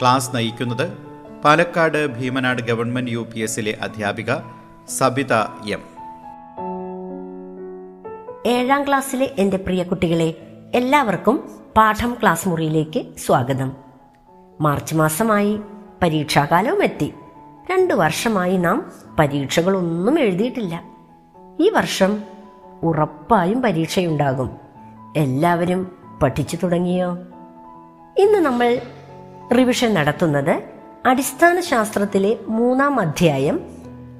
Class നയിക്കുന്നത് Palakkad Bheemanad government U P എസിലെ അധ്യാപിക സബിത എം. ഏഴാം ക്ലാസ്സിലെ എന്റെ പ്രിയ കുട്ടികളെ എല്ലാവർക്കും പാഠം ക്ലാസ് മുറിയിലേക്ക് സ്വാഗതം. മാർച്ച് മാസമായി പരീക്ഷാകാലവും എത്തി. രണ്ടു വർഷമായി നാം പരീക്ഷകളൊന്നും എഴുതിയിട്ടില്ല. ഈ വർഷം ഉറപ്പായും പരീക്ഷയുണ്ടാകും. എല്ലാവരും പഠിച്ചു തുടങ്ങിയോ? ഇന്ന് നമ്മൾ റിവിഷൻ നടത്തുന്നത് അടിസ്ഥാന ശാസ്ത്രത്തിലെ മൂന്നാം അധ്യായം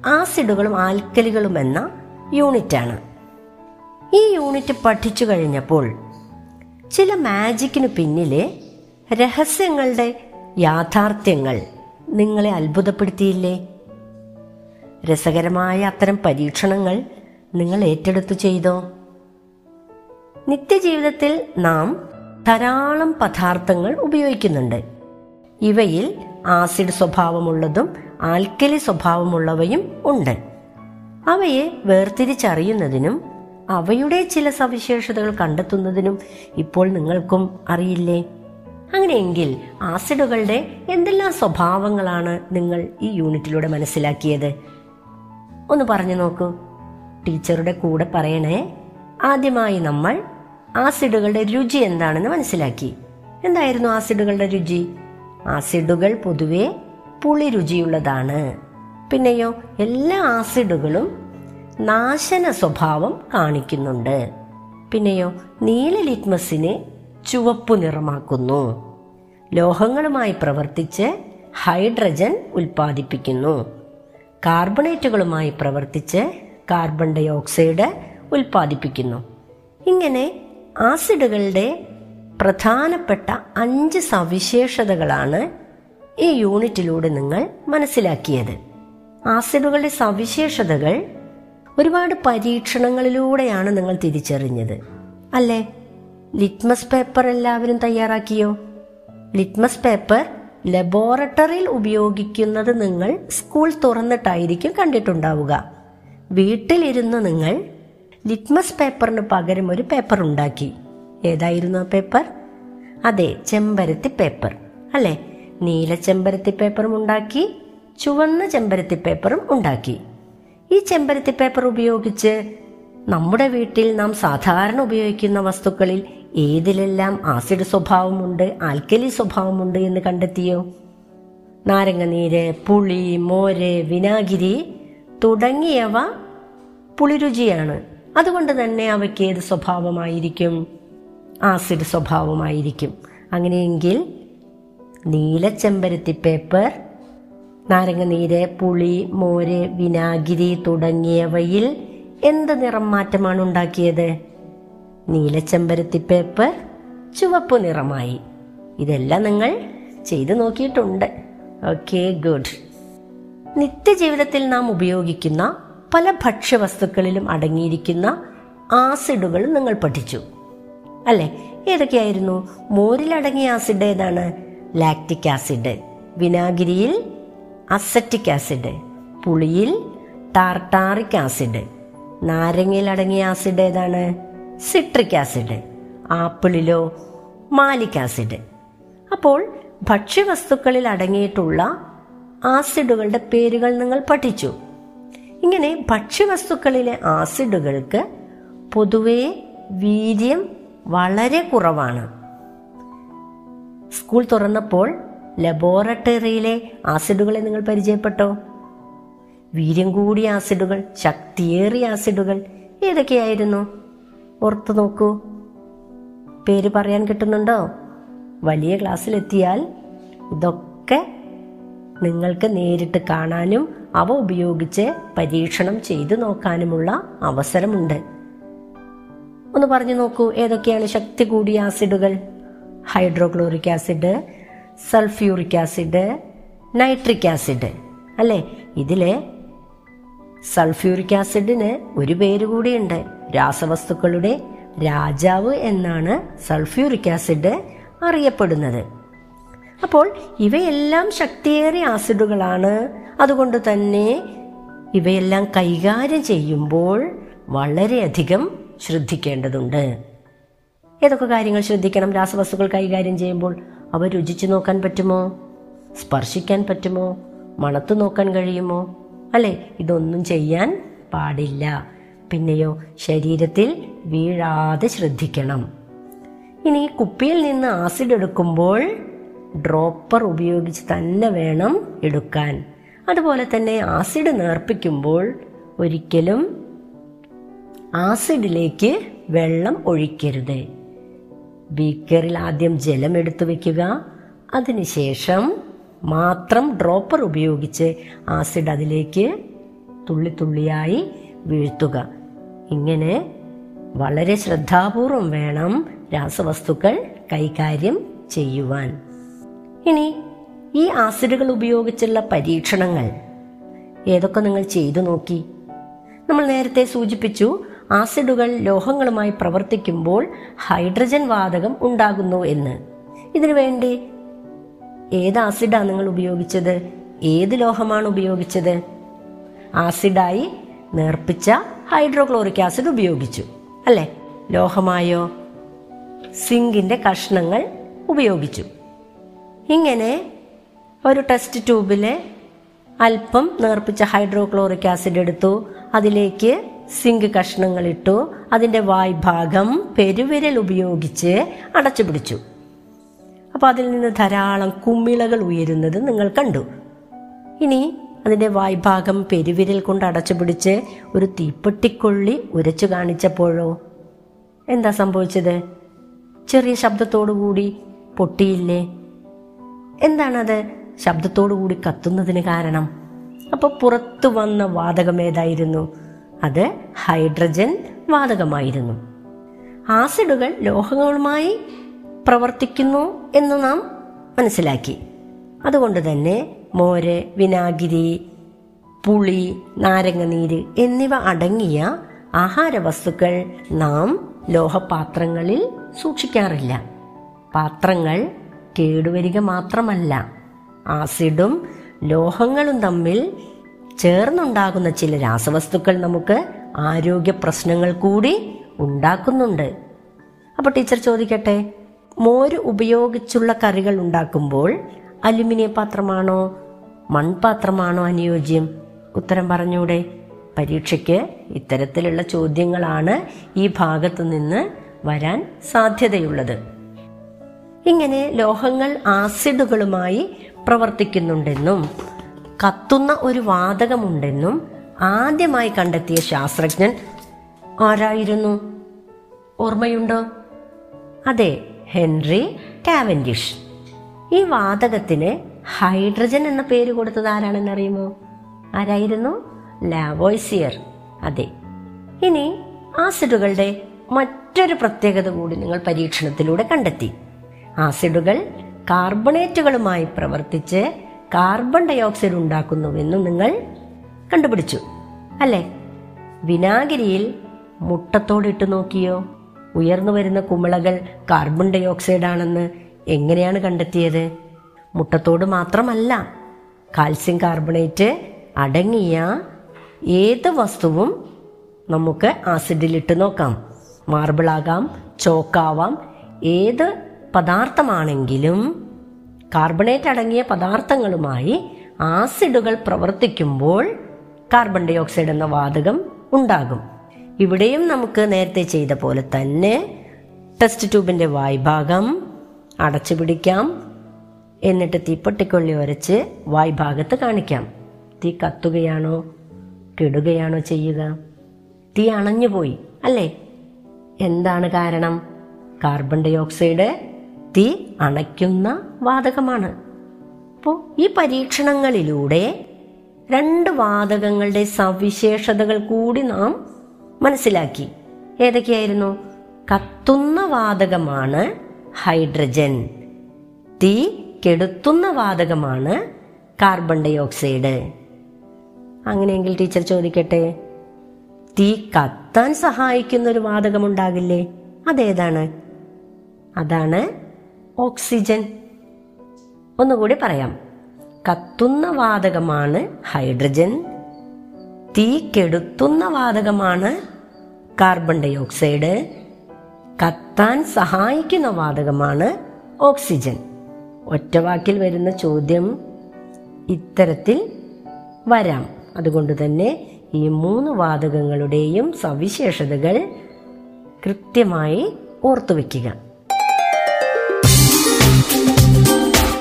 ആസിഡുകളും ആൽക്കലികളും എന്ന യൂണിറ്റാണ്. ഈ യൂണിറ്റ് പഠിച്ചു കഴിഞ്ഞപ്പോൾ ചില മാജിക്കിന് പിന്നിലെ രഹസ്യങ്ങളുടെ യാഥാർത്ഥ്യങ്ങൾ നിങ്ങളെ അത്ഭുതപ്പെടുത്തിയില്ലേ? രസകരമായ അത്തരം പരീക്ഷണങ്ങൾ നിങ്ങൾ ഏറ്റെടുത്തു ചെയ്തോ? നിത്യജീവിതത്തിൽ നാം ധാരാളം പദാർത്ഥങ്ങൾ ഉപയോഗിക്കുന്നുണ്ട്. ഇവയിൽ ആസിഡ് സ്വഭാവമുള്ളതും ആൽക്കലി സ്വഭാവമുള്ളവയും ഉണ്ട്. അവയെ വേർതിരിച്ചറിയുന്നതിനും അവയുടെ ചില സവിശേഷതകൾ കണ്ടെത്തുന്നതിനും ഇപ്പോൾ നിങ്ങൾക്കും അറിയില്ലേ? അങ്ങനെയെങ്കിൽ ആസിഡുകളുടെ എന്തെല്ലാം സ്വഭാവങ്ങളാണ് നിങ്ങൾ ഈ യൂണിറ്റിലൂടെ മനസ്സിലാക്കിയത്? ഒന്ന് പറഞ്ഞു നോക്കൂ. ടീച്ചറുടെ കൂടെ പറയണേ ആദ്യമായി നമ്മൾ ആസിഡുകളുടെ രുചി എന്താണെന്ന് മനസ്സിലാക്കി. എന്തായിരുന്നു ആസിഡുകളുടെ രുചി? ആസിഡുകൾ പൊതുവെ പുളി രുചിയുള്ളതാണ് പിന്നെയോ എല്ലാ ആസിഡുകളും നാശന സ്വഭാവം കാണിക്കുന്നുണ്ട്. പിന്നെയോ നീല ലിറ്റ്മസിനെ ചുവപ്പു നിറമാക്കുന്നു. ലോഹങ്ങളുമായി പ്രവർത്തിച്ച് ഹൈഡ്രജൻ ഉൽപ്പാദിപ്പിക്കുന്നു. കാർബണേറ്റുകളുമായി പ്രവർത്തിച്ച് കാർബൺ ഡൈ ഓക്സൈഡ് ഉൽപ്പാദിപ്പിക്കുന്നു. ഇങ്ങനെ ആസിഡുകളുടെ പ്രധാനപ്പെട്ട അഞ്ച് സവിശേഷതകളാണ് ഈ യൂണിറ്റിലൂടെ നിങ്ങൾ മനസ്സിലാക്കിയത്. ആസിഡുകളുടെ സവിശേഷതകൾ ഒരുപാട് പരീക്ഷണങ്ങളിലൂടെയാണ് നിങ്ങൾ തിരിച്ചറിഞ്ഞത്. അല്ലേ? ലിറ്റ്മസ് പേപ്പർ എല്ലാവരും തയ്യാറാക്കിയോ? ലിറ്റ്മസ് പേപ്പർ ലബോറട്ടറിയിൽ ഉപയോഗിക്കുന്നത് നിങ്ങൾ സ്കൂൾ തുറന്നിട്ടായിരിക്കും കണ്ടിട്ടുണ്ടാവുക. വീട്ടിലിരുന്ന് നിങ്ങൾ ലിറ്റ്മസ് പേപ്പറിന് പകരം ഒരു പേപ്പർ ഉണ്ടാക്കി. ഏതായിരുന്നു ആ പേപ്പർ? അതെ ചെമ്പരത്തി പേപ്പർ. അല്ലേ? നീല ചെമ്പരത്തി പേപ്പറും ഉണ്ടാക്കി ചുവന്ന ചെമ്പരത്തി പേപ്പറും ഉണ്ടാക്കി. ഈ ചെമ്പരത്തി പേപ്പർ ഉപയോഗിച്ച് നമ്മുടെ വീട്ടിൽ നാം സാധാരണ ഉപയോഗിക്കുന്ന വസ്തുക്കളിൽ ഏതിലെല്ലാം ആസിഡ് സ്വഭാവമുണ്ട് ആൽക്കലി സ്വഭാവമുണ്ട് എന്ന് കണ്ടെത്തിയോ? നാരങ്ങനീര് പുളി മോര് വിനാഗിരി തുടങ്ങിയവ പുളിരുചിയാണ്. അതുകൊണ്ട് തന്നെ അവയ്ക്ക് ഏത് സ്വഭാവമായിരിക്കും? ആസിഡ് സ്വഭാവമായിരിക്കും. അങ്ങനെയെങ്കിൽ നീല ചെമ്പരത്തി പേപ്പർ നാരങ്ങ നീര് പുളി മോര് വിനാഗിരി തുടങ്ങിയവയിൽ എന്ത് നിറം മാറ്റമാണ് ഉണ്ടാക്കിയത്? നീലച്ചെമ്പരത്തി പേപ്പർ ചുവപ്പ് നിറമായി. ഇതെല്ലാം നിങ്ങൾ ചെയ്തു നോക്കിയിട്ടുണ്ട്. ഓക്കെ ഗുഡ് നിത്യജീവിതത്തിൽ നാം ഉപയോഗിക്കുന്ന പല ഭക്ഷ്യവസ്തുക്കളിലും അടങ്ങിയിരിക്കുന്ന ആസിഡുകൾ നിങ്ങൾ പഠിച്ചു. അല്ലെ? ഏതൊക്കെയായിരുന്നു? മോരിലടങ്ങിയ ആസിഡ് ഏതാണ്? Lactic acid. വിനാഗിരിയിൽ acetic acid. പുളിയിൽ ടാർട്ടാറിക് ആസിഡ്. നാരങ്ങയിൽ അടങ്ങിയ ആസിഡ് ഏതാണ്? Citric acid. ആപ്പിളിലോ malic acid. അപ്പോൾ ഭക്ഷ്യവസ്തുക്കളിൽ അടങ്ങിയിട്ടുള്ള ആസിഡുകളുടെ പേരുകൾ നിങ്ങൾ പഠിച്ചു. ഇങ്ങനെ ഭക്ഷ്യവസ്തുക്കളിലെ ആസിഡുകൾക്ക് പൊതുവേ വീര്യം വളരെ കുറവാണ്. സ്കൂൾ തുറന്നപ്പോൾ ലബോറട്ടറിയിലെ ആസിഡുകളെ നിങ്ങൾ പരിചയപ്പെട്ടോ? വീര്യം കൂടിയ ആസിഡുകൾ ശക്തിയേറിയ ആസിഡുകൾ ഏതൊക്കെയായിരുന്നു? ഓർത്തു നോക്കൂ. പേര് പറയാൻ കിട്ടുന്നുണ്ടോ? വലിയ ക്ലാസ്സിലെത്തിയാൽ ഇതൊക്കെ നിങ്ങൾക്ക് നേരിട്ട് കാണാനും അവ ഉപയോഗിച്ച് പരീക്ഷണം ചെയ്തു നോക്കാനുമുള്ള അവസരമുണ്ട്. ഒന്ന് പറഞ്ഞു നോക്കൂ ഏതൊക്കെയാണ് ശക്തി കൂടിയ ആസിഡുകൾ? Hydrochloric acid sulphuric acid nitric acid. അല്ലേ? ഇതിലെ സൾഫ്യൂറിക് ആസിഡിന് ഒരു പേര് കൂടിയുണ്ട്. രാസവസ്തുക്കളുടെ രാജാവ് എന്നാണ് സൾഫ്യൂറിക് ആസിഡ് അറിയപ്പെടുന്നത്. അപ്പോൾ ഇവയെല്ലാം ശക്തിയേറിയ ആസിഡുകളാണ്. അതുകൊണ്ട് തന്നെ ഇവയെല്ലാം കൈകാര്യം ചെയ്യുമ്പോൾ വളരെയധികം ശ്രദ്ധിക്കേണ്ടതുണ്ട്. ഏതൊക്കെ കാര്യങ്ങൾ ശ്രദ്ധിക്കണം? രാസവസ്തുക്കൾ കൈകാര്യം ചെയ്യുമ്പോൾ അവ രുചിച്ചു നോക്കാൻ പറ്റുമോ? സ്പർശിക്കാൻ പറ്റുമോ? മണത്തു നോക്കാൻ കഴിയുമോ? അല്ലെ? ഇതൊന്നും ചെയ്യാൻ പാടില്ല. പിന്നെയോ ശരീരത്തിൽ വീഴാതെ ശ്രദ്ധിക്കണം. ഇനി കുപ്പിയിൽ നിന്ന് ആസിഡ് എടുക്കുമ്പോൾ ഡ്രോപ്പർ ഉപയോഗിച്ച് തന്നെ വേണം എടുക്കാൻ. അതുപോലെ തന്നെ ആസിഡ് നേർപ്പിക്കുമ്പോൾ ഒരിക്കലും ആസിഡിലേക്ക് വെള്ളം ഒഴിക്കരുത്. ബീക്കറിൽ ആദ്യം ജലം എടുത്തു വെക്കുക. അതിനുശേഷം മാത്രം ഡ്രോപ്പർ ഉപയോഗിച്ച് ആസിഡ് അതിലേക്ക് തുള്ളി തുള്ളിയായി വീഴ്ത്തുക. ഇങ്ങനെ വളരെ ശ്രദ്ധാപൂർവം വേണം രാസവസ്തുക്കൾ കൈകാര്യം ചെയ്യുവാൻ. ഇനി ഈ ആസിഡുകൾ ഉപയോഗിച്ചുള്ള പരീക്ഷണങ്ങൾ. ഏതൊക്കെ നിങ്ങൾ ചെയ്തു നോക്കി? നമ്മൾ നേരത്തെ സൂചിപ്പിച്ചു ആസിഡുകൾ ലോഹങ്ങളുമായി പ്രവർത്തിക്കുമ്പോൾ ഹൈഡ്രജൻ വാതകം ഉണ്ടാകുന്നു എന്ന്. ഇതിനു വേണ്ടി ഏത് ആസിഡാണ് നിങ്ങൾ ഉപയോഗിച്ചത്? ഏത് ലോഹമാണ് ഉപയോഗിച്ചത്? ആസിഡായി നേർപ്പിച്ച ഹൈഡ്രോക്ലോറിക് ആസിഡ് ഉപയോഗിച്ചു. അല്ലെ? ലോഹമായോ? സിങ്കിന്റെ കഷ്ണങ്ങൾ ഉപയോഗിച്ചു. ഇങ്ങനെ ഒരു ടെസ്റ്റ് ട്യൂബിലെ അല്പം നേർപ്പിച്ച ഹൈഡ്രോക്ലോറിക് ആസിഡ് എടുത്തു. അതിലേക്ക് സിങ്ക് കഷ്ണങ്ങളിട്ടു അതിന്റെ വായ്ഭാഗം പെരുവിരൽ ഉപയോഗിച്ച് അടച്ചു പിടിച്ചു. അപ്പോൾ അതിൽ നിന്ന് ധാരാളം കുമിളകൾ ഉയരുന്നത് നിങ്ങൾ കണ്ടു. ഇനി അതിന്റെ വായ്ഭാഗം പെരുവിരൽ കൊണ്ട് അടച്ചു പിടിച്ച് ഒരു തീപ്പെട്ടിക്കൊള്ളി ഉരച്ചു കാണിച്ചപ്പോഴോ? എന്താ സംഭവിച്ചത്? ചെറിയ ശബ്ദത്തോടു കൂടി പൊട്ടിയില്ലേ? എന്താണത്? ശബ്ദത്തോടു കൂടി കത്തുന്നതിന് കാരണം? അപ്പോൾ പുറത്തു വന്ന വാതകം ഏതായിരുന്നു? അത് ഹൈഡ്രജൻ വാതകമായിരുന്നു. ആസിഡുകൾ ലോഹങ്ങളുമായി പ്രവർത്തിക്കുന്നു എന്ന് നാം മനസ്സിലാക്കി. അതുകൊണ്ട് തന്നെ മോര് വിനാഗിരി പുളി നാരങ്ങനീര് എന്നിവ അടങ്ങിയ ആഹാര വസ്തുക്കൾ നാം ലോഹപാത്രങ്ങളിൽ സൂക്ഷിക്കാറില്ല. പാത്രങ്ങൾ കേടുവരിക മാത്രമല്ല ആസിഡും ലോഹങ്ങളും തമ്മിൽ ചേർന്നുണ്ടാകുന്ന ചില രാസവസ്തുക്കൾ നമുക്ക് ആരോഗ്യ പ്രശ്നങ്ങൾ കൂടി ഉണ്ടാക്കുന്നുണ്ട്. അപ്പോൾ ടീച്ചർ ചോദിക്കട്ടെ മോര് ഉപയോഗിച്ചുള്ള കറികൾ ഉണ്ടാക്കുമ്പോൾ അലുമിനിയ പാത്രമാണോ മൺപാത്രമാണോ അനുയോജ്യം? ഉത്തരം പറഞ്ഞൂടെ. പരീക്ഷയ്ക്ക് ഇത്തരത്തിലുള്ള ചോദ്യങ്ങളാണ് ഈ ഭാഗത്തു നിന്ന് വരാൻ സാധ്യതയുള്ളത്. ഇങ്ങനെ ലോഹങ്ങൾ ആസിഡുകളുമായി പ്രവർത്തിക്കുന്നുണ്ടെന്നും കത്തുന്ന ഒരു വാതകമുണ്ടെന്നും ആദ്യമായി കണ്ടെത്തിയ ശാസ്ത്രജ്ഞൻ ആരായിരുന്നു? ഓർമ്മയുണ്ടോ? അതെ ഹെൻറി കാവൻഡിഷ്. ഈ വാതകത്തിന് ഹൈഡ്രജൻ എന്ന പേര് കൊടുത്തത് ആരാണെന്ന് അറിയുമോ? ആരായിരുന്നു? ലാവോയ്സിയർ. അതെ. ഇനി ആസിഡുകളുടെ മറ്റൊരു പ്രത്യേകത കൂടി നിങ്ങൾ പരീക്ഷണത്തിലൂടെ കണ്ടെത്തി. ആസിഡുകൾ കാർബണേറ്റുകളുമായി പ്രവർത്തിച്ച് കാർബൺ ഡയോക്സൈഡ് ഉണ്ടാക്കുന്നുവെന്ന് നിങ്ങൾ കണ്ടുപിടിച്ചു അല്ലേ? വിനാഗിരിയിൽ മുട്ടത്തോടിട്ട് നോക്കിയോ? ഉയർന്നു വരുന്ന കുമിളകൾ കാർബൺ ഡയോക്സൈഡ് ആണെന്ന് എങ്ങനെയാണ് കണ്ടെത്തിയത്? മുട്ടത്തോട് മാത്രമല്ല കാൽസ്യം കാർബണേറ്റ് അടങ്ങിയ ഏത് വസ്തുവും നമുക്ക് ആസിഡിലിട്ട് നോക്കാം. മാർബിളാകാം ചോക്കാവാം ഏത് പദാർത്ഥമാണെങ്കിലും കാർബണേറ്റ് അടങ്ങിയ പദാർത്ഥങ്ങളുമായി ആസിഡുകൾ പ്രവർത്തിക്കുമ്പോൾ കാർബൺ ഡൈ ഓക്സൈഡ് എന്ന വാതകം ഉണ്ടാകും. ഇവിടെയും നമുക്ക് നേരത്തെ ചെയ്ത പോലെ തന്നെ ടെസ്റ്റ് ട്യൂബിന്റെ വായ്ഭാഗം അടച്ചു പിടിക്കാം. എന്നിട്ട് തീപ്പെട്ടിക്കൊള്ളി ഉരച്ച് വായ്ഭാഗത്ത് കാണിക്കാം. തീ കത്തുകയാണോ? കെടുകയാണോ ചെയ്യുക? തീ അണഞ്ഞുപോയി അല്ലേ? എന്താണ് കാരണം? കാർബൺ ഡൈ ഓക്സൈഡ് തീ അണയ്ക്കുന്ന വാതകമാണ്. അപ്പോൾ ഈ പരീക്ഷണങ്ങളിലൂടെ രണ്ട് വാതകങ്ങളുടെ സവിശേഷതകൾ കൂടി നാം മനസ്സിലാക്കി. ഏതൊക്കെയായിരുന്നു? കത്തുന്ന വാതകമാണ് ഹൈഡ്രജൻ. തീ കെടുത്തുന്ന വാതകമാണ് കാർബൺ ഡൈ ഓക്സൈഡ് അങ്ങനെയെങ്കിൽ ടീച്ചർ ചോദിക്കട്ടെ തീ കത്താൻ സഹായിക്കുന്ന ഒരു വാതകം ഉണ്ടാകില്ലേ അതേതാണ്? അതാണ് ഓക്സിജൻ. ഒന്നുകൂടി പറയാം. കത്തുന്ന വാതകമാണ് ഹൈഡ്രജൻ. തീ കെടുത്തുന്ന വാതകമാണ് കാർബൺ ഡൈ ഓക്സൈഡ് കത്താൻ സഹായിക്കുന്ന വാതകമാണ് ഓക്സിജൻ. ഒറ്റവാക്കിൽ വരുന്ന ചോദ്യം ഇത്തരത്തിൽ വരാം. അതുകൊണ്ട് തന്നെ ഈ മൂന്ന് വാതകങ്ങളുടെയും സവിശേഷതകൾ കൃത്യമായി ഓർത്തുവെക്കുക.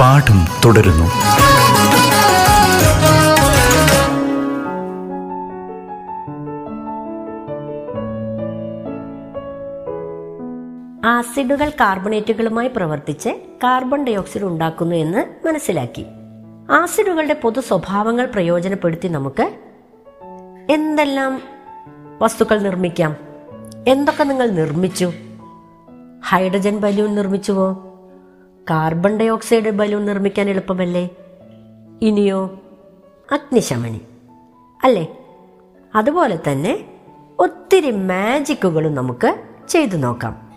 പാഠം തുടരുന്നു. ആസിഡുകൾ കാർബണേറ്റുകളുമായി പ്രവർത്തിച്ച് കാർബൺ ഡൈ ഓക്സൈഡ് ഉണ്ടാക്കുന്നു എന്ന് മനസ്സിലാക്കി. ആസിഡുകളുടെ പൊതു സ്വഭാവങ്ങൾ പ്രയോജനപ്പെടുത്തി നമുക്ക് എന്തെല്ലാം വസ്തുക്കൾ നിർമ്മിക്കാം? എന്തൊക്കെ നിങ്ങൾ നിർമ്മിച്ചു? ഹൈഡ്രജൻ ബലൂൺ നിർമ്മിച്ചുവോ? കാർബൺ ഡൈ ഓക്സൈഡ് ബലൂൺ നിർമ്മിക്കാൻ എളുപ്പമല്ലേ? ഇനിയോ അഗ്നിശമനി. അല്ലേ? അതുപോലെ തന്നെ ഒത്തിരി മാജിക്കുകളും നമുക്ക് ചെയ്തു നോക്കാം.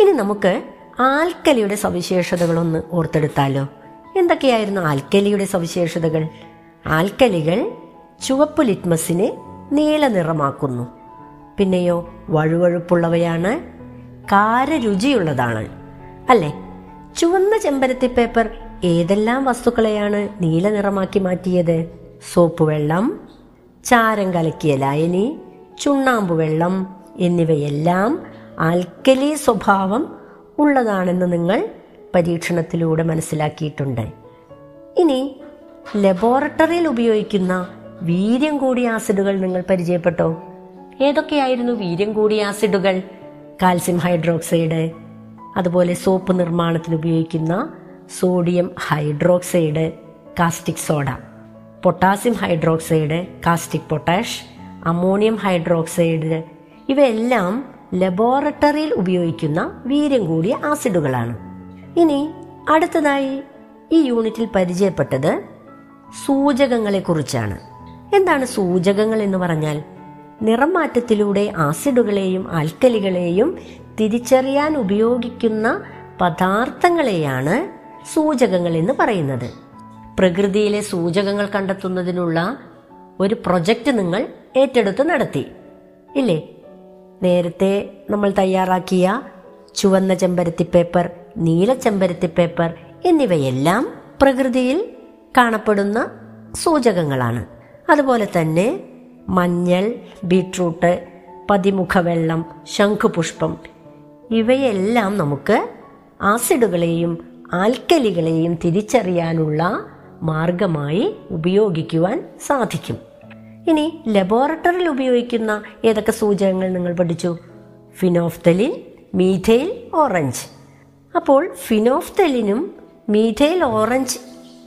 ഇനി നമുക്ക് ആൽക്കലിയുടെ സവിശേഷതകളൊന്ന് ഓർത്തെടുത്താലോ? എന്തൊക്കെയായിരുന്നു ആൽക്കലിയുടെ സവിശേഷതകൾ? ആൽക്കലികൾ ചുവപ്പ് ലിറ്റ്മസിനെ നീല നിറമാക്കുന്നു. പിന്നെയോ വഴുവഴുപ്പുള്ളവയാണ് കാരരുചിയുള്ളതാണ്. അല്ലേ? ചുവന്ന ചെമ്പരത്തി പേപ്പർ ഏതെല്ലാം വസ്തുക്കളെയാണ് നീല നിറമാക്കി മാറ്റിയത്? സോപ്പ് വെള്ളം ചാരം കലക്കിയ ലായനി ചുണ്ണാമ്പ് വെള്ളം എന്നിവയെല്ലാം ആൽക്കലി സ്വഭാവം ഉള്ളതാണെന്ന് നിങ്ങൾ പരീക്ഷണത്തിലൂടെ മനസ്സിലാക്കിയിട്ടുണ്ട്. ഇനി ലബോറട്ടറിയിൽ ഉപയോഗിക്കുന്ന വീര്യം കൂടിയ ആസിഡുകൾ നിങ്ങൾ പരിചയപ്പെട്ടോ? ഏതൊക്കെയായിരുന്നു വീര്യം കൂടിയ ആസിഡുകൾ? കാൽസ്യം ഹൈഡ്രോക്സൈഡ് അതുപോലെ സോപ്പ് നിർമ്മാണത്തിന് ഉപയോഗിക്കുന്ന sodium hydroxide caustic soda. Potassium hydroxide caustic potash ammonium hydroxide ഇവയെല്ലാം ലബോറട്ടറിയിൽ ഉപയോഗിക്കുന്ന വീര്യം കൂടിയ ആസിഡുകളാണ്. ഇനി അടുത്തതായി ഈ യൂണിറ്റിൽ പരിചയപ്പെട്ടത് സൂചകങ്ങളെ കുറിച്ചാണ് എന്താണ് സൂചകങ്ങൾ എന്ന് പറഞ്ഞാൽ? നിറം മാറ്റത്തിലൂടെ ആസിഡുകളെയും ആൽക്കലികളെയും തിരിച്ചറിയാൻ ഉപയോഗിക്കുന്ന പദാർത്ഥങ്ങളെയാണ് സൂചകങ്ങൾ എന്ന് പറയുന്നത്. പ്രകൃതിയിലെ സൂചകങ്ങൾ കണ്ടെത്തുന്നതിനുള്ള ഒരു പ്രൊജക്റ്റ് നിങ്ങൾ ഏറ്റെടുത്ത് നടത്തി. ഇല്ലേ? നേരത്തെ നമ്മൾ തയ്യാറാക്കിയ ചുവന്ന ചെമ്പരത്തി പേപ്പർ നീല ചെമ്പരത്തി പേപ്പർ എന്നിവയെല്ലാം പ്രകൃതിയിൽ കാണപ്പെടുന്ന സൂചകങ്ങളാണ്. അതുപോലെ തന്നെ മഞ്ഞൾ ബീട്രൂട്ട് പതിമുഖ വെള്ളം ശംഖുപുഷ്പം ഇവയെല്ലാം നമുക്ക് ആസിഡുകളെയും ആൽക്കലികളെയും തിരിച്ചറിയാനുള്ള മാർഗമായി ഉപയോഗിക്കുവാൻ സാധിക്കും. ഇനി ലബോറട്ടറിയിൽ ഉപയോഗിക്കുന്ന ഏതൊക്കെ സൂചകങ്ങൾ നിങ്ങൾ പഠിച്ചു? Phenolphthalein methyl orange. അപ്പോൾ ഫിനോഫ്തലിനും മീഥൈൽ ഓറഞ്ച്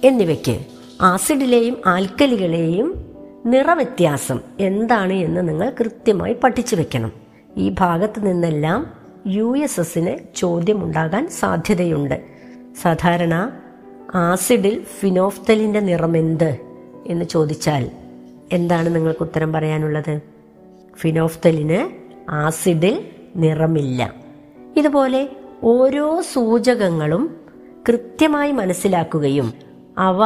എന്നിവയ്ക്ക് ആസിഡിലെയും ആൽക്കലികളെയും നിറവ്യത്യാസം എന്താണ് എന്ന് നിങ്ങൾ കൃത്യമായി പഠിച്ചു വെക്കണം. ഈ ഭാഗത്ത് നിന്നെല്ലാം യു എസ് എസിന് ചോദ്യമുണ്ടാകാൻ സാധ്യതയുണ്ട്. സാധാരണ ആസിഡിൽ ഫിനോഫ്തലിന്റെ നിറം എന്ത് എന്ന് ചോദിച്ചാൽ എന്താണ് നിങ്ങൾക്ക് ഉത്തരം പറയാനുള്ളത്? ഫിനോഫ്തലിന് ആസിഡിൽ നിറമില്ല. ഇതുപോലെ ഓരോ സൂചകങ്ങളും കൃത്യമായി മനസ്സിലാക്കുകയും അവ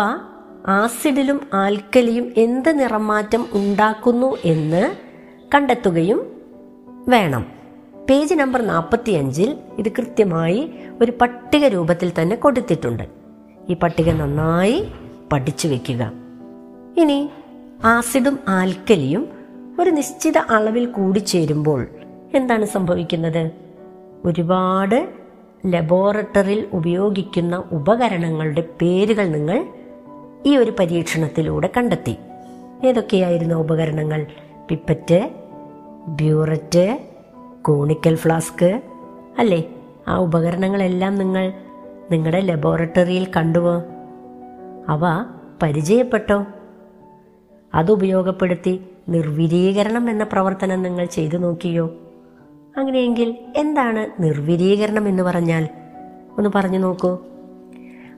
ആസിഡിലും ആൽക്കലിയും എന്ത് നിറമാറ്റം ഉണ്ടാക്കുന്നു എന്ന് കണ്ടെത്തുകയും വേണം. പേജ് നമ്പർ നാൽപ്പത്തി അഞ്ചിൽ ഇത് കൃത്യമായി ഒരു പട്ടിക രൂപത്തിൽ തന്നെ കൊടുത്തിട്ടുണ്ട്. ഈ പട്ടിക നന്നായി പഠിച്ചു വെക്കുക. ഇനി ആസിഡും ആൽക്കലിയും ഒരു നിശ്ചിത അളവിൽ കൂടിച്ചേരുമ്പോൾ എന്താണ് സംഭവിക്കുന്നത്? ഒരുപാട് ലബോറട്ടറിയിൽ ഉപയോഗിക്കുന്ന ഉപകരണങ്ങളുടെ പേരുകൾ നിങ്ങൾ ഈ ഒരു പരീക്ഷണത്തിലൂടെ കണ്ടെത്തി. ഏതൊക്കെയായിരുന്നു ഉപകരണങ്ങൾ? Pipette burette conical flask? അല്ലേ ആ ഉപകരണങ്ങളെല്ലാം നിങ്ങൾ നിങ്ങളുടെ ലബോറട്ടറിയിൽ കണ്ടുവോ? അവ പരിചയപ്പെട്ടോ? അതുപയോഗപ്പെടുത്തി നിർവിരീകരണം എന്ന പ്രവർത്തനം നിങ്ങൾ ചെയ്തു നോക്കിയോ? അങ്ങനെയെങ്കിൽ എന്താണ് നിർവിരീകരണം എന്ന് പറഞ്ഞാൽ? ഒന്ന് പറഞ്ഞു നോക്കൂ.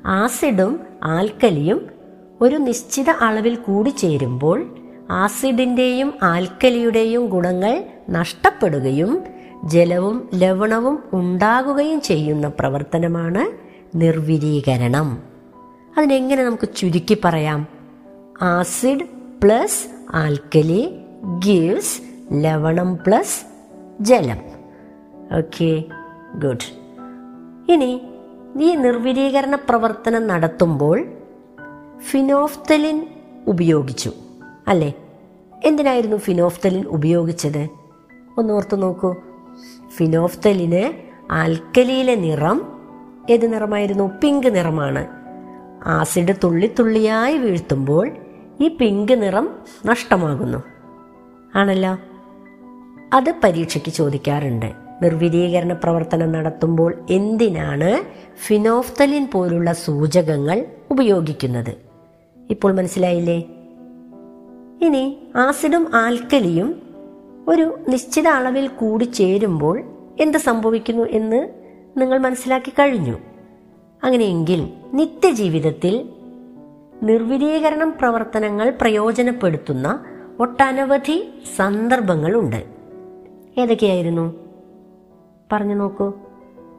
ആസിഡും ആൽക്കലിയും ഒരു നിശ്ചിത അളവിൽ കൂടി കൂടിച്ചേരുമ്പോൾ ആസിഡിന്റെയും ആൽക്കലിയുടെയും ഗുണങ്ങൾ നഷ്ടപ്പെടുകയും ജലവും ലവണവും ഉണ്ടാകുകയും ചെയ്യുന്ന പ്രവർത്തനമാണ് നിർവിരീകരണം. അതിനെങ്ങനെ നമുക്ക് ചുരുക്കി പറയാം? ആസിഡ് പ്ലസ് ആൽക്കലി ഗീവ്സ് ലവണം പ്ലസ് ജലം. Okay good. ഇനി ഈ നിർവിരീകരണ പ്രവർത്തനം നടത്തുമ്പോൾ ഫിനോഫ്തലിൻ ഉപയോഗിച്ചു. അല്ലേ? എന്തിനായിരുന്നു ഫിനോഫ്തലിൻ ഉപയോഗിച്ചത്? ഒന്ന് ഓർത്തു നോക്കൂ. ഫിനോഫ്തലിന് ആൽക്കലിയിലെ നിറം ഏത് നിറമായിരുന്നു? പിങ്ക് നിറമാണ്. ആസിഡ് തുള്ളി തുള്ളിയായി വീഴ്ത്തുമ്പോൾ ഈ പിങ്ക് നിറം നഷ്ടമാകുന്നു. ആണല്ലോ? അത് പരീക്ഷയ്ക്ക് ചോദിക്കാറുണ്ട്. നിർവിരീകരണ പ്രവർത്തനം നടത്തുമ്പോൾ എന്തിനാണ് ഫിനോഫ്തലിൻ പോലുള്ള സൂചകങ്ങൾ ഉപയോഗിക്കുന്നത്? ഇപ്പോൾ മനസ്സിലായില്ലേ? ഇനി ആസിഡും ആൽക്കലിയും ഒരു നിശ്ചിത അളവിൽ കൂടി ചേരുമ്പോൾ എന്ത് സംഭവിക്കുന്നു എന്ന് നിങ്ങൾ മനസ്സിലാക്കി കഴിഞ്ഞു. അങ്ങനെയെങ്കിൽ നിത്യജീവിതത്തിൽ നിർവിലീകരണം പ്രവർത്തനങ്ങൾ പ്രയോജനപ്പെടുത്തുന്ന ഒട്ടനവധി സന്ദർഭങ്ങളുണ്ട്. ഏതൊക്കെയായിരുന്നു? പറഞ്ഞു നോക്കൂ.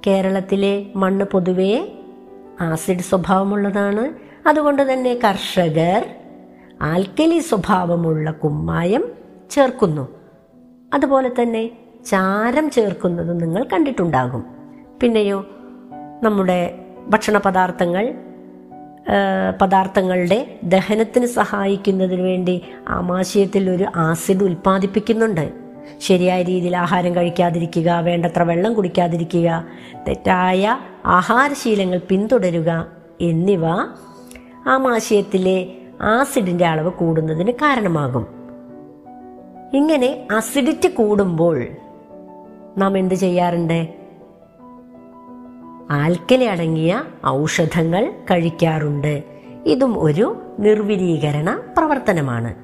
കേരളത്തിലെ മണ്ണ് പൊതുവേ ആസിഡ് സ്വഭാവമുള്ളതാണ്. അതുകൊണ്ട് തന്നെ കർഷകർ ആൽക്കലി സ്വഭാവമുള്ള കുമ്മായം ചേർക്കുന്നു. അതുപോലെ തന്നെ ചാരം ചേർക്കുന്നതും നിങ്ങൾ കണ്ടിട്ടുണ്ടാകും. പിന്നെയോ നമ്മുടെ ഭക്ഷണ പദാർത്ഥങ്ങൾ പദാർത്ഥങ്ങളുടെ ദഹനത്തിന് സഹായിക്കുന്നതിന് വേണ്ടി ആമാശയത്തിൽ ഒരു ആസിഡ് ഉൽപ്പാദിപ്പിക്കുന്നുണ്ട്. ശരിയായ രീതിയിൽ ആഹാരം കഴിക്കാതിരിക്കുക വേണ്ടത്ര വെള്ളം കുടിക്കാതിരിക്കുക തെറ്റായ ആഹാരശീലങ്ങൾ പിന്തുടരുക എന്നിവ ആമാശയത്തിലെ ആസിഡിന്റെ അളവ് കൂടുന്നതിന് കാരണമാകും. ഇങ്ങനെ അസിഡിറ്റി കൂടുമ്പോൾ നാം എന്ത് ചെയ്യാറുണ്ട്? ആൽക്കലി അടങ്ങിയ ഔഷധങ്ങൾ കഴിക്കാറുണ്ട്. ഇതും ഒരു നിർവിരീകരണ പ്രവർത്തനമാണ്.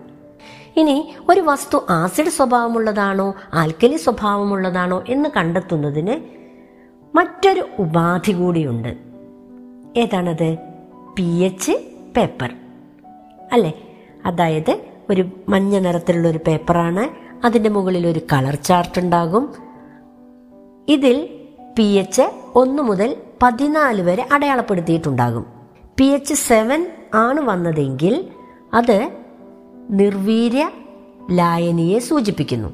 ഇനി ഒരു വസ്തു ആസിഡ് സ്വഭാവമുള്ളതാണോ ആൽക്കലി സ്വഭാവമുള്ളതാണോ എന്ന് കണ്ടെത്തുന്നതിന് മറ്റൊരു ഉപാധി കൂടിയുണ്ട്. ഏതാണത്? പി എച്ച് പേപ്പർ അല്ലേ? അതായത് ഒരു മഞ്ഞ നിറത്തിലുള്ള ഒരു പേപ്പറാണ്. അതിന്റെ മുകളിൽ ഒരു കളർ ചാർട്ട് ഉണ്ടാകും. ഇതിൽ പി എച്ച് ഒന്ന് മുതൽ പതിനാല് വരെ അടയാളപ്പെടുത്തിയിട്ടുണ്ടാകും. പി എച്ച് സെവൻ ആണ് വന്നതെങ്കിൽ അത് നിർവീര്യ ലായനിയെ സൂചിപ്പിക്കുന്നു.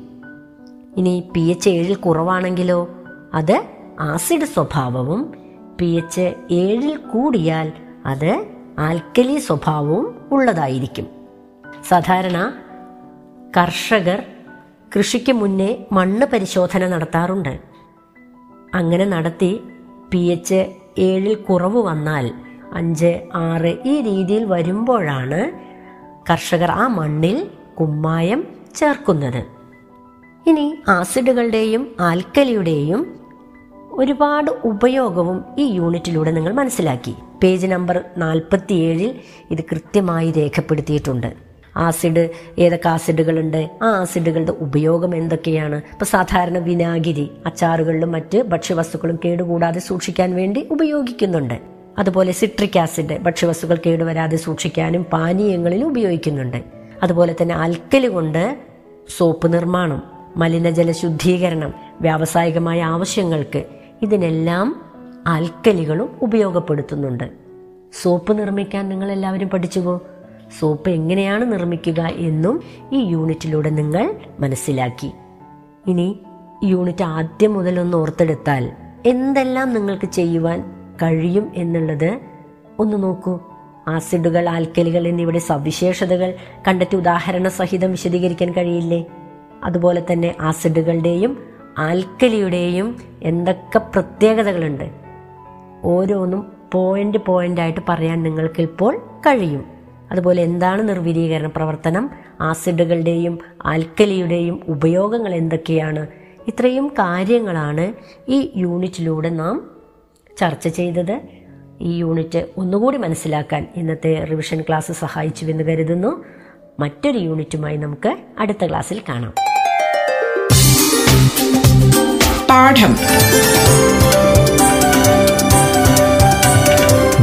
ഇനി പി എച്ച് ഏഴിൽ കുറവാണെങ്കിലോ? അത് ആസിഡ് സ്വഭാവവും പി എച്ച് ഏഴിൽ കൂടിയാൽ അത് ആൽക്കലി സ്വഭാവവും ഉള്ളതായിരിക്കും. സാധാരണ കർഷകർ കൃഷിക്ക് മുന്നേ മണ്ണ് പരിശോധന നടത്താറുണ്ട്. അങ്ങനെ നടത്തി പി എച്ച് ഏഴിൽ കുറവ് വന്നാൽ അഞ്ച് ആറ് ഈ രീതിയിൽ വരുമ്പോഴാണ് കർഷകർ ആ മണ്ണിൽ കുമ്മായം ചേർക്കുന്നത്. ഇനി ആസിഡുകളുടെയും ആൽക്കലിയുടെയും ഒരുപാട് ഉപയോഗവും ഈ യൂണിറ്റിലൂടെ നിങ്ങൾ മനസ്സിലാക്കി. പേജ് നമ്പർ നാൽപ്പത്തിയേഴിൽ ഇത് കൃത്യമായി രേഖപ്പെടുത്തിയിട്ടുണ്ട്. ആസിഡ് ഏതൊക്കെ ആസിഡുകളുണ്ട് ആ ആസിഡുകളുടെ ഉപയോഗം എന്തൊക്കെയാണ്? ഇപ്പൊ സാധാരണ വിനാഗിരി അച്ചാറുകളിലും മറ്റ് ഭക്ഷ്യവസ്തുക്കളും കേടുകൂടാതെ സൂക്ഷിക്കാൻ വേണ്ടി ഉപയോഗിക്കുന്നുണ്ട്. അതുപോലെ സിട്രിക് ആസിഡ് ഭക്ഷ്യവസ്തുക്കൾ കേടുവരാതെ സൂക്ഷിക്കാനും പാനീയങ്ങളിൽ ഉപയോഗിക്കുന്നുണ്ട്. അതുപോലെ തന്നെ അൽക്കലി കൊണ്ട് സോപ്പ് നിർമ്മാണം മലിനജല ശുദ്ധീകരണം വ്യാവസായികമായ ആവശ്യങ്ങൾക്ക് ഇതിനെല്ലാം ആൽക്കലികളും ഉപയോഗപ്പെടുത്തുന്നുണ്ട്. സോപ്പ് നിർമ്മിക്കാൻ നിങ്ങൾ എല്ലാവരും പഠിച്ചുവോ? സോപ്പ് എങ്ങനെയാണ് നിർമ്മിക്കുക എന്നും ഈ യൂണിറ്റിലൂടെ നിങ്ങൾ മനസ്സിലാക്കി. ഇനി യൂണിറ്റ് ആദ്യം മുതൽ ഒന്ന് ഓർത്തെടുത്താൽ എന്തെല്ലാം നിങ്ങൾക്ക് ചെയ്യുവാൻ കഴിയും എന്നുള്ളത് ഒന്ന് നോക്കൂ. ആസിഡുകൾ ആൽക്കലികൾ എന്നിവയുടെ സവിശേഷതകൾ കണ്ടെത്തി ഉദാഹരണ സഹിതം വിശദീകരിക്കാൻ കഴിയില്ലേ? അതുപോലെ തന്നെ ആസിഡുകളുടെയും ആൽക്കലിയുടെയും എന്തൊക്കെ പ്രത്യേകതകളുണ്ട്? ഓരോന്നും പോയിന്റ് പോയിന്റ് ആയിട്ട് പറയാൻ നിങ്ങൾക്കിപ്പോൾ കഴിയും. അതുപോലെ എന്താണ് നിർവീര്യീകരണ പ്രവർത്തനം? ആസിഡുകളുടെയും ആൽക്കലിയുടെയും ഉപയോഗങ്ങൾ എന്തൊക്കെയാണ്? ഇത്രയും കാര്യങ്ങളാണ് ഈ യൂണിറ്റിലൂടെ നാം ചർച്ച ചെയ്തത്. ഈ യൂണിറ്റ് ഒന്നുകൂടി മനസ്സിലാക്കാൻ ഇന്നത്തെ റിവിഷൻ ക്ലാസ് സഹായിച്ചു എന്ന് കരുതുന്നു. മറ്റൊരു യൂണിറ്റുമായി നമുക്ക് അടുത്ത ക്ലാസ്സിൽ കാണാം. പാഠം.